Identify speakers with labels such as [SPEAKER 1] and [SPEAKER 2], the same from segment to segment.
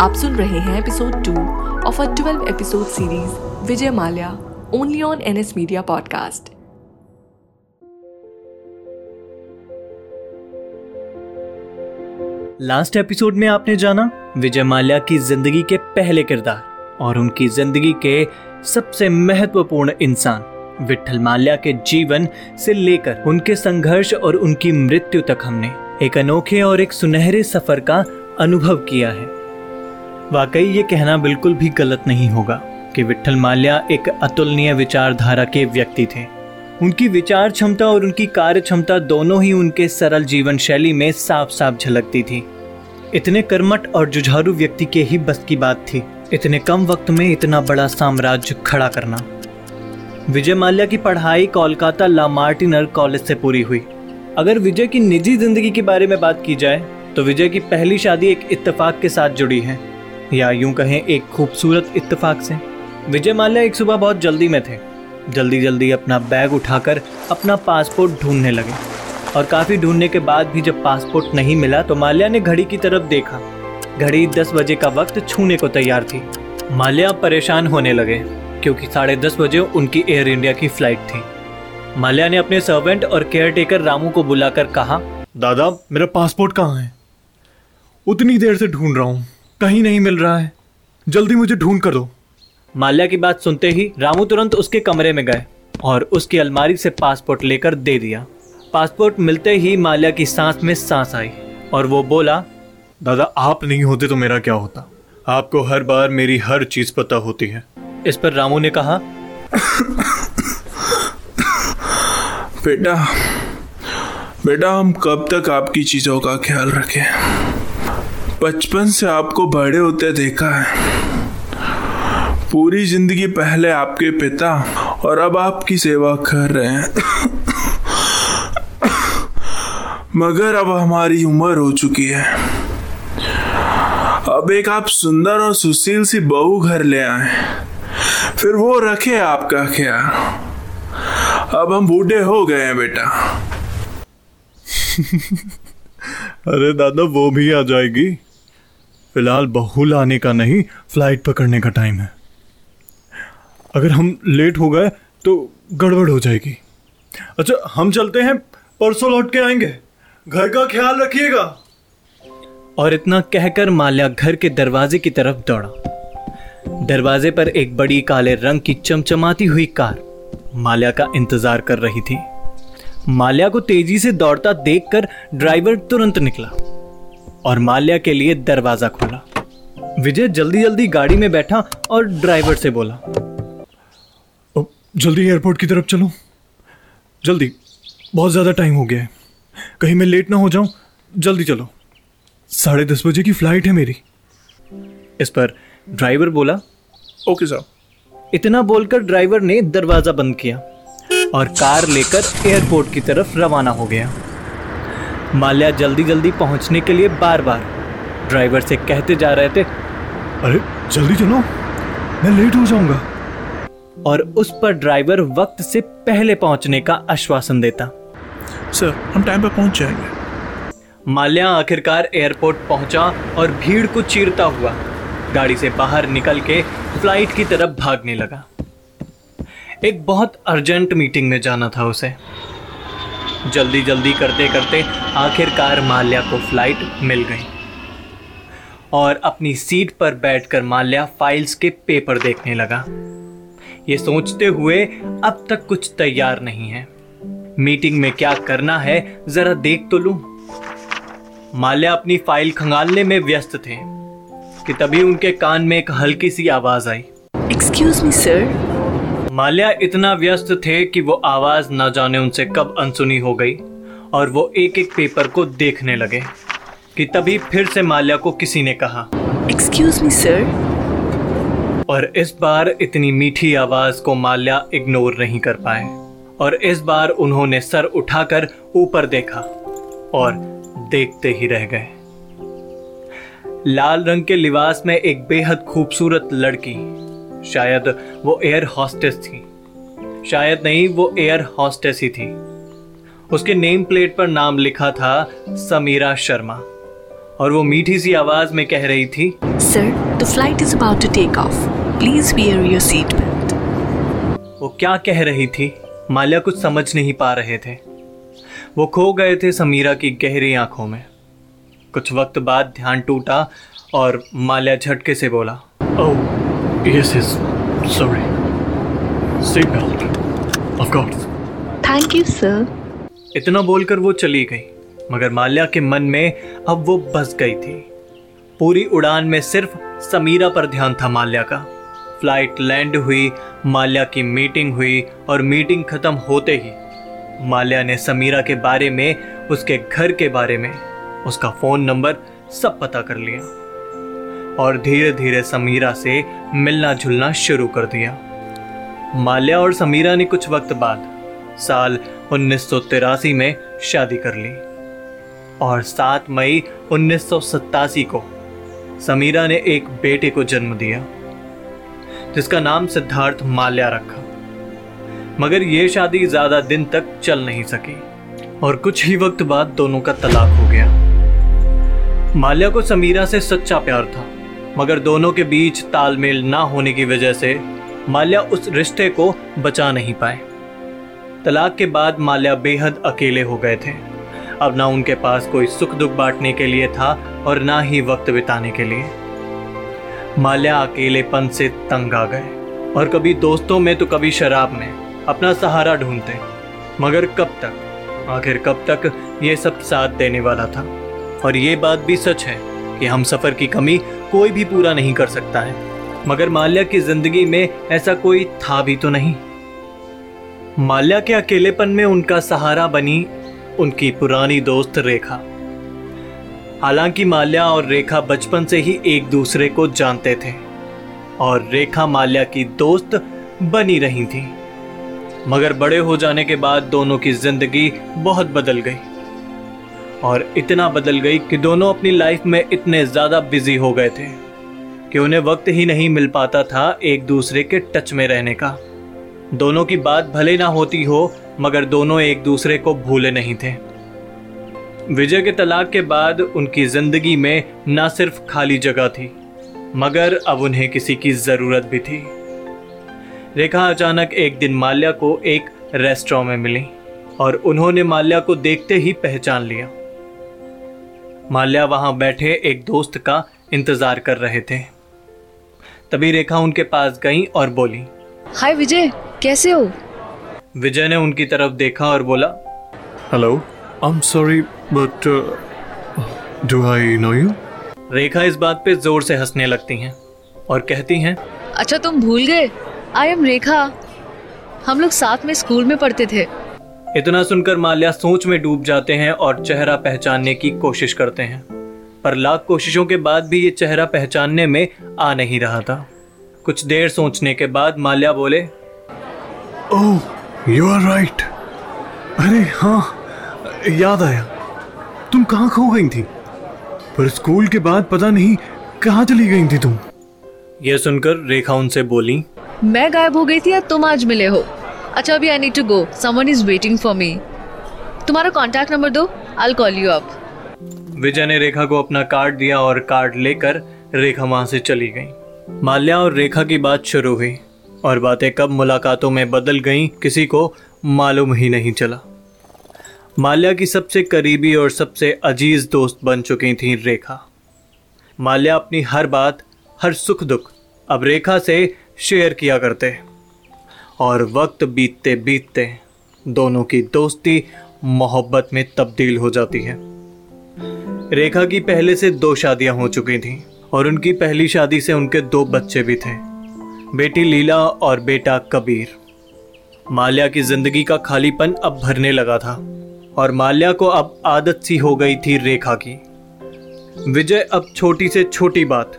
[SPEAKER 1] आप सुन रहे हैं episode two of a 12 episode series Vijay Mallya only on NS media podcast
[SPEAKER 2] last episode में आपने जाना विजय माल्या की ज़िंदगी के पहले किरदार और उनकी ज़िंदगी के सबसे महत्वपूर्ण इंसान विठल माल्या के जीवन से लेकर उनके संघर्ष और उनकी मृत्यु तक हमने एक अनोखे और एक सुनहरे सफ़र का अनुभव किया है। वाकई ये कहना बिल्कुल भी गलत नहीं होगा कि विठल माल्या एक अतुलनीय विचारधारा के व्यक्ति थे। उनकी विचार क्षमता और उनकी कार्य क्षमता दोनों ही उनके सरल जीवन शैली में साफ़ साफ़ झलकती थी। इतने कर्मठ और जुझारू व्यक्ति के ही बस की बात थी। इतने कम वक्त में इतना बड़ा साम्राज्य खड़ा करना। विजय माल्या की पढ़ाई कोलकाता ला मार्टिनर कॉलेज से पूरी हुई। अगर विजय की निजी ज़िंदगी के बारे में बात की जाए तो विजय की पहली शादी एक इत्तेफाक के साथ जुड़ी है। या यूँ कहें, एक खूबसूरत इत्तेफाक से। विजय माल्या एक सुबह बहुत जल्दी में थे। जल्दी जल्दी अपना बैग उठाकर अपना पासपोर्ट ढूँढने लगे। और काफ़ी ढूँढने के बाद भी जब पासपोर्ट नहीं मिला तो माल्या ने घड़ी की तरफ़ देखा। घड़ी दस बजे का वक्त छूने को तैयार थी। माल्या परेशान होने लगे, क्योंकि साढ़े दस बजे उनकी एयर इंडिया की फ़्लाइट थी। माल्या ने अपने सर्वेंट और केयर टेकर रामू को बुलाकर कहा,
[SPEAKER 3] दादा, मेरा पासपोर्ट कहाँ है? उतनी देर से ढूंढ रहा हूँ। कहीं नहीं मिल रहा है। जल्दी मुझे ढूंढ कर दो।
[SPEAKER 2] माल्या की बात सुनते ही रामू तुरंत उसके कमरे में गए और उसकी अलमारी से पासपोर्ट लेकर दे दिया। पासपोर्ट मिलते ही माल्या की सांस में सांस आई और वो बोला
[SPEAKER 3] दादा आप नहीं होते तो मेरा क्या होता? आपको हर बार मेरी हर चीज़ पता होती है।
[SPEAKER 2] इस पर रामू ने कहा
[SPEAKER 4] बेटा बेटा हम कब तक आपकी चीज़ों का ख्याल रखें? बचपन से आपको बड़े होते देखा है। पूरी ज़िंदगी पहले आपके पिता और अब आपकी सेवा कर रहे हैं। मगर अब हमारी उम्र हो चुकी है। अब एक आप सुंदर और सुशील सी बहू घर ले आए। फिर वो रखे आपका ख्याल। अब हम बूढ़े हो गए हैं बेटा।
[SPEAKER 3] अरे दादा वो भी आ जाएगी। फ़िलहाल बहुल आने का नहीं फ़्लाइट पकड़ने का टाइम है। अगर हम लेट हो गए तो गड़बड़ हो जाएगी। अच्छा हम चलते हैं, परसों लौट के आएँगे। घर का ख्याल रखिएगा।
[SPEAKER 2] और इतना कहकर माल्या घर के दरवाजे की तरफ़ दौड़ा। दरवाजे पर एक बड़ी काले रंग की चमचमाती हुई कार माल्या का इंतज़ार कर रही थी। माल्या को तेज़ी से दौड़ता देखकर ड्राइवर तुरंत निकला। और माल्या के लिए दरवाज़ा खोला। विजय जल्दी जल्दी गाड़ी में बैठा और ड्राइवर से बोला
[SPEAKER 3] जल्दी एयरपोर्ट की तरफ़ चलो। जल्दी बहुत ज़्यादा टाइम हो गया है। कहीं मैं लेट ना हो जाऊँ जल्दी चलो। साढ़े दस बजे की फ़्लाइट है मेरी।
[SPEAKER 2] इस पर ड्राइवर बोला
[SPEAKER 4] ओके साहब
[SPEAKER 2] इतना बोलकर ड्राइवर ने दरवाज़ा बंद किया और कार लेकर एयरपोर्ट की तरफ़ रवाना हो गया। माल्या जल्दी जल्दी पहुँचने के लिए बार बार ड्राइवर से कहते जा रहे थे
[SPEAKER 3] अरे जल्दी चलो। मैं लेट हो जाऊँगा।
[SPEAKER 2] और उस पर ड्राइवर वक्त से पहले पहुँचने का आश्वासन देता।
[SPEAKER 4] सर हम टाइम पर पहुँच जाएँगे।
[SPEAKER 2] माल्या आखिरकार एयरपोर्ट पहुँचा और भीड़ को चीरता हुआ गाड़ी से बाहर निकल के फ़्लाइट की तरफ़ भागने लगा। एक बहुत अर्जेंट मीटिंग में जाना था उसे। जल्दी जल्दी करते करते आखिरकार माल्या को फ़्लाइट मिल गई। और अपनी सीट पर बैठकर माल्या फाइल्स के पेपर देखने लगा। ये सोचते हुए अब तक कुछ तैयार नहीं है। मीटिंग में क्या करना है, जरा देख तो लूँ। माल्या अपनी फ़ाइल खंगालने में व्यस्त थे, कि तभी उनके कान में एक हल्की सी आवाज़ आई।
[SPEAKER 1] एक्सक्यूज मी सर
[SPEAKER 2] माल्या इतना व्यस्त थे कि वो आवाज़ ना जाने उनसे कब अनसुनी हो गई और वो एक एक पेपर को देखने लगे कि तभी फिर से माल्या को किसी ने कहा।
[SPEAKER 1] एक्सक्यूज मी सर
[SPEAKER 2] और इस बार इतनी मीठी आवाज़ को माल्या इग्नोर नहीं कर पाए। और इस बार उन्होंने सर उठाकर ऊपर देखा और देखते ही रह गए। लाल रंग के लिबास में एक बेहद खूबसूरत लड़की शायद वो एयर हॉस्टेस थी। शायद नहीं वो एयर हॉस्टेस ही थी। उसके नेम प्लेट पर नाम लिखा था समीरा शर्मा। और वो मीठी सी आवाज़ में कह रही थी
[SPEAKER 1] Sir, the flight is about to take off. Please wear your seatbelt.
[SPEAKER 2] वो क्या कह रही थी माल्या कुछ समझ नहीं पा रहे थे। वो खो गए थे समीरा की गहरी आँखों में। कुछ वक्त बाद ध्यान टूटा और माल्या झटके से बोला
[SPEAKER 3] ओह yes sorry seat belt of course
[SPEAKER 1] Thank you, sir.
[SPEAKER 2] इतना बोलकर वो चली गई मगर माल्या के मन में अब वो बस गई थी। पूरी उड़ान में सिर्फ़ समीरा पर ध्यान था माल्या का। फ़्लाइट लैंड हुई माल्या की मीटिंग हुई और मीटिंग खत्म होते ही माल्या ने समीरा के बारे में उसके घर के बारे में उसका फ़ोन नंबर सब पता कर लिया। और धीरे धीरे समीरा से मिलना जुलना शुरू कर दिया। माल्या और समीरा ने कुछ वक्त बाद साल उन्नीस सौ तिरासी में शादी कर ली और 7 मई उन्नीस सौ सतासी को समीरा ने एक बेटे को जन्म दिया, जिसका नाम सिद्धार्थ माल्या रखा। मगर यह शादी ज़्यादा दिन तक चल नहीं सकी और कुछ ही वक्त बाद दोनों का तलाक हो गया। माल्या को समीरा से सच्चा प्यार था। मगर दोनों के बीच तालमेल ना होने की वजह से माल्या उस रिश्ते को बचा नहीं पाए। तलाक के बाद माल्या बेहद अकेले हो गए थे। अब ना उनके पास कोई सुख दुख बांटने के लिए था और ना ही वक्त बिताने के लिए। माल्या अकेलेपन से तंग आ गए और कभी दोस्तों में तो कभी शराब में अपना सहारा ढूंढते। मगर कब तक? आखिर कब तक ये सब साथ देने वाला था? और ये बात भी सच है कि हम सफ़र की कमी कोई भी पूरा नहीं कर सकता है। मगर माल्या की ज़िंदगी में ऐसा कोई था भी तो नहीं। माल्या के अकेलेपन में उनका सहारा बनी उनकी पुरानी दोस्त रेखा। हालाँकि माल्या और रेखा बचपन से ही एक दूसरे को जानते थे और रेखा माल्या की दोस्त बनी रही थी। मगर बड़े हो जाने के बाद दोनों की ज़िंदगी बहुत बदल गई। और इतना बदल गई कि दोनों अपनी लाइफ में इतने ज़्यादा बिज़ी हो गए थे कि उन्हें वक्त ही नहीं मिल पाता था एक दूसरे के टच में रहने का। दोनों की बात भले ना होती हो, मगर दोनों एक दूसरे को भूले नहीं थे। विजय के तलाक के बाद उनकी ज़िंदगी में न सिर्फ़ खाली जगह थी, मगर अब उन्हें किसी की ज़रूरत भी थी। रेखा अचानक एक दिन माल्या को एक रेस्टोरेंट में मिली और उन्होंने माल्या को देखते ही पहचान लिया। माल्या वहाँ बैठे एक दोस्त का इंतज़ार कर रहे थे। तभी रेखा उनके पास गई और बोली
[SPEAKER 5] हाय विजय कैसे हो?
[SPEAKER 2] विजय ने उनकी तरफ़ देखा और बोला
[SPEAKER 3] hello I am sorry but do I know you
[SPEAKER 2] Rekha इस बात पे ज़ोर से हंसने लगती हैं और कहती हैं
[SPEAKER 5] अच्छा तुम भूल गए। I am Rekha. हम लोग साथ में स्कूल में पढ़ते थे।
[SPEAKER 2] इतना सुनकर माल्या सोच में डूब जाते हैं और चेहरा पहचानने की कोशिश करते हैं। पर लाख कोशिशों के बाद भी ये चेहरा पहचानने में आ नहीं रहा था। कुछ देर सोचने के बाद माल्या बोले
[SPEAKER 3] ओह यू आर राइट अरे हाँ याद आया। तुम कहाँ खो गई थी? पर स्कूल के बाद पता नहीं कहाँ चली गई थी तुम?
[SPEAKER 2] यह सुनकर रेखा उनसे बोली
[SPEAKER 5] मैं गायब हो गई थी या तुम आज मिले हो? अच्छा अभी I need to go someone is waiting for me तुम्हारा कांटेक्ट नंबर दो. I call you up
[SPEAKER 2] Vijay ने रेखा को अपना कार्ड दिया और कार्ड लेकर रेखा वहाँ से चली गई। माल्या और रेखा की बात शुरू हुई और बातें कब मुलाकातों में बदल गईं, किसी को मालूम ही नहीं चला। माल्या की सबसे करीबी और सबसे अज़ीज़ दोस्त बन चुकी थी रेखा। माल्या अपनी हर बात, हर सुख दुख अब रेखा से शेयर किया करते। और वक्त बीतते बीतते दोनों की दोस्ती मोहब्बत में तब्दील हो जाती है। रेखा की पहले से दो शादियाँ हो चुकी थीं और उनकी पहली शादी से उनके दो बच्चे भी थे, बेटी लीला और बेटा कबीर। माल्या की ज़िंदगी का खालीपन अब भरने लगा था और माल्या को अब आदत सी हो गई थी रेखा की। विजय अब छोटी से छोटी बात,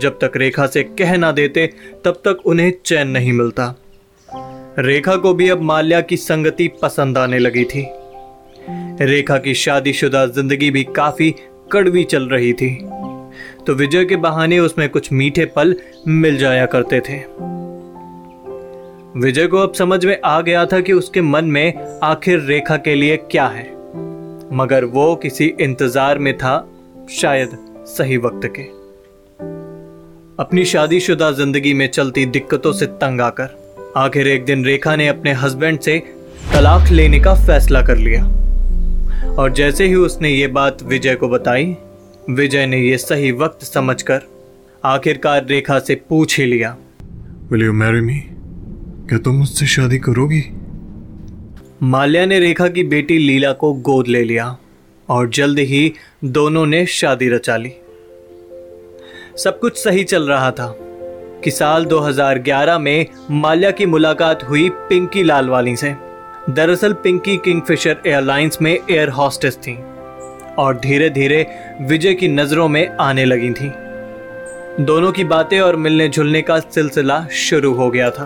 [SPEAKER 2] जब तक रेखा से कह ना देते, तब तक उन्हें चैन नहीं मिलता। रेखा को भी अब माल्या की संगति पसंद आने लगी थी। रेखा की शादीशुदा ज़िंदगी भी काफ़ी कड़वी चल रही थी। तो विजय के बहाने उसमें कुछ मीठे पल मिल जाया करते थे। विजय को अब समझ में आ गया था कि उसके मन में आखिर रेखा के लिए क्या है। मगर वो किसी इंतज़ार में था, शायद सही वक्त के। अपनी शादीशुदा ज़िंदगी में चलती दिक्कतों से तंग आकर आखिर एक दिन रेखा ने अपने हस्बैंड से तलाक लेने का फैसला कर लिया। और जैसे ही उसने ये बात विजय को बताई विजय ने यह सही वक्त समझकर आखिरकार रेखा से पूछ ही लिया।
[SPEAKER 3] विल यू मैरी मी क्या तुम मुझसे शादी करोगी?
[SPEAKER 2] माल्या ने रेखा की बेटी लीला को गोद ले लिया और जल्द ही दोनों ने शादी रचा ली। सब कुछ सही चल रहा था। कि साल 2011 में माल्या की मुलाकात हुई पिंकी लालवानी से। दरअसल पिंकी किंगफिशर एयरलाइंस में एयर हॉस्टेस थी और धीरे धीरे विजय की नज़रों में आने लगी थी। दोनों की बातें और मिलने जुलने का सिलसिला शुरू हो गया था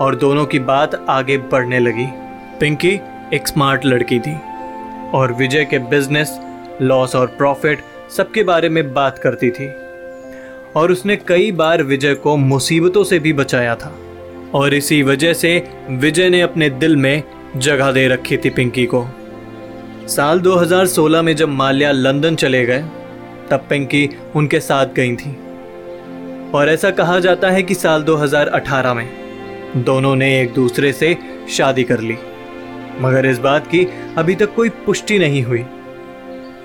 [SPEAKER 2] और दोनों की बात आगे बढ़ने लगी। पिंकी एक स्मार्ट लड़की थी और विजय के बिज़नेस, लॉस और प्रॉफिट सबके बारे में बात करती थी। और उसने कई बार विजय को मुसीबतों से भी बचाया था। और इसी वजह से विजय ने अपने दिल में जगह दे रखी थी पिंकी को। साल 2016 में जब माल्या लंदन चले गए, तब पिंकी उनके साथ गई थी। और ऐसा कहा जाता है कि साल 2018 में दोनों ने एक दूसरे से शादी कर ली। मगर इस बात की अभी तक कोई पुष्टि नहीं हुई।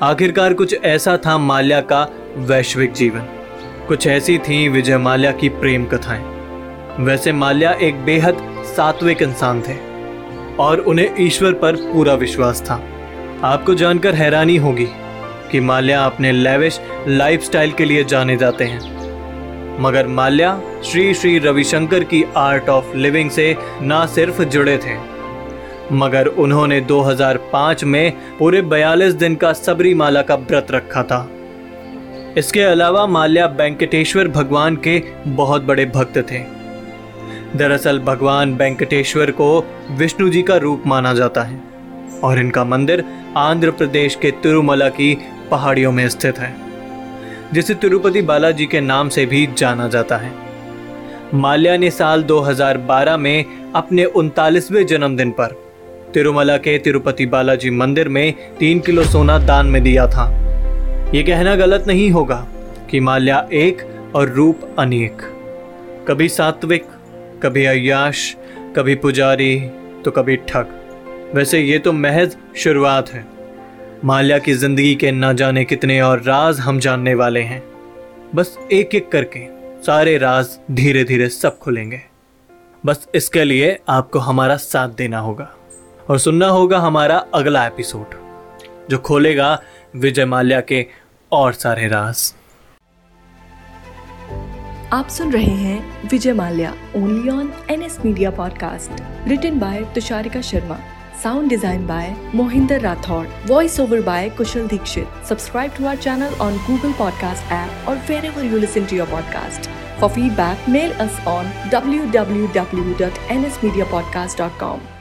[SPEAKER 2] आखिरकार कुछ ऐसा था माल्या का वैश्विक जीवन। कुछ ऐसी थी विजय माल्या की प्रेम कथाएँ। वैसे माल्या एक बेहद सात्विक इंसान थे और उन्हें ईश्वर पर पूरा विश्वास था। आपको जानकर हैरानी होगी कि माल्या अपने लेविश लाइफस्टाइल के लिए जाने जाते हैं। मगर माल्या श्री श्री रविशंकर की आर्ट ऑफ़ लिविंग से ना सिर्फ़ जुड़े थे, मगर उन्होंने 2005 में पूरे 42 दिन का सबरीमाला का व्रत रखा था। इसके अलावा माल्या वेंकटेश्वर भगवान के बहुत बड़े भक्त थे। दरअसल भगवान वेंकटेश्वर को विष्णु जी का रूप माना जाता है और इनका मंदिर आंध्र प्रदेश के तिरुमला की पहाड़ियों में स्थित है, जिसे तिरुपति बालाजी के नाम से भी जाना जाता है। माल्या ने साल 2012 में अपने उनतालीसवें जन्मदिन पर तिरुमला के तिरुपति बालाजी मंदिर में तीन किलो सोना दान में दिया था। ये कहना गलत नहीं होगा कि माल्या एक और रूप अनेक। कभी सात्विक, कभी अयाश कभी पुजारी तो कभी ठग। वैसे ये तो महज शुरुआत है। माल्या की ज़िंदगी के ना जाने कितने और राज हम जानने वाले हैं। बस एक एक करके सारे राज धीरे धीरे सब खुलेंगे। बस इसके लिए आपको हमारा साथ देना होगा। और सुनना होगा हमारा अगला एपिसोड, जो खोलेगा विजय माल्या के और सारे राज।
[SPEAKER 1] आप सुन रहे हैं Vijay Mallya only on N S media podcast written by Tusharika Sharma sound design by Mohinder Rathore voice over by Kushal Dixit. Subscribe to our channel on Google podcast app और wherever you listen to your podcast For feedback, mail us on www.nsmediapodcast.com.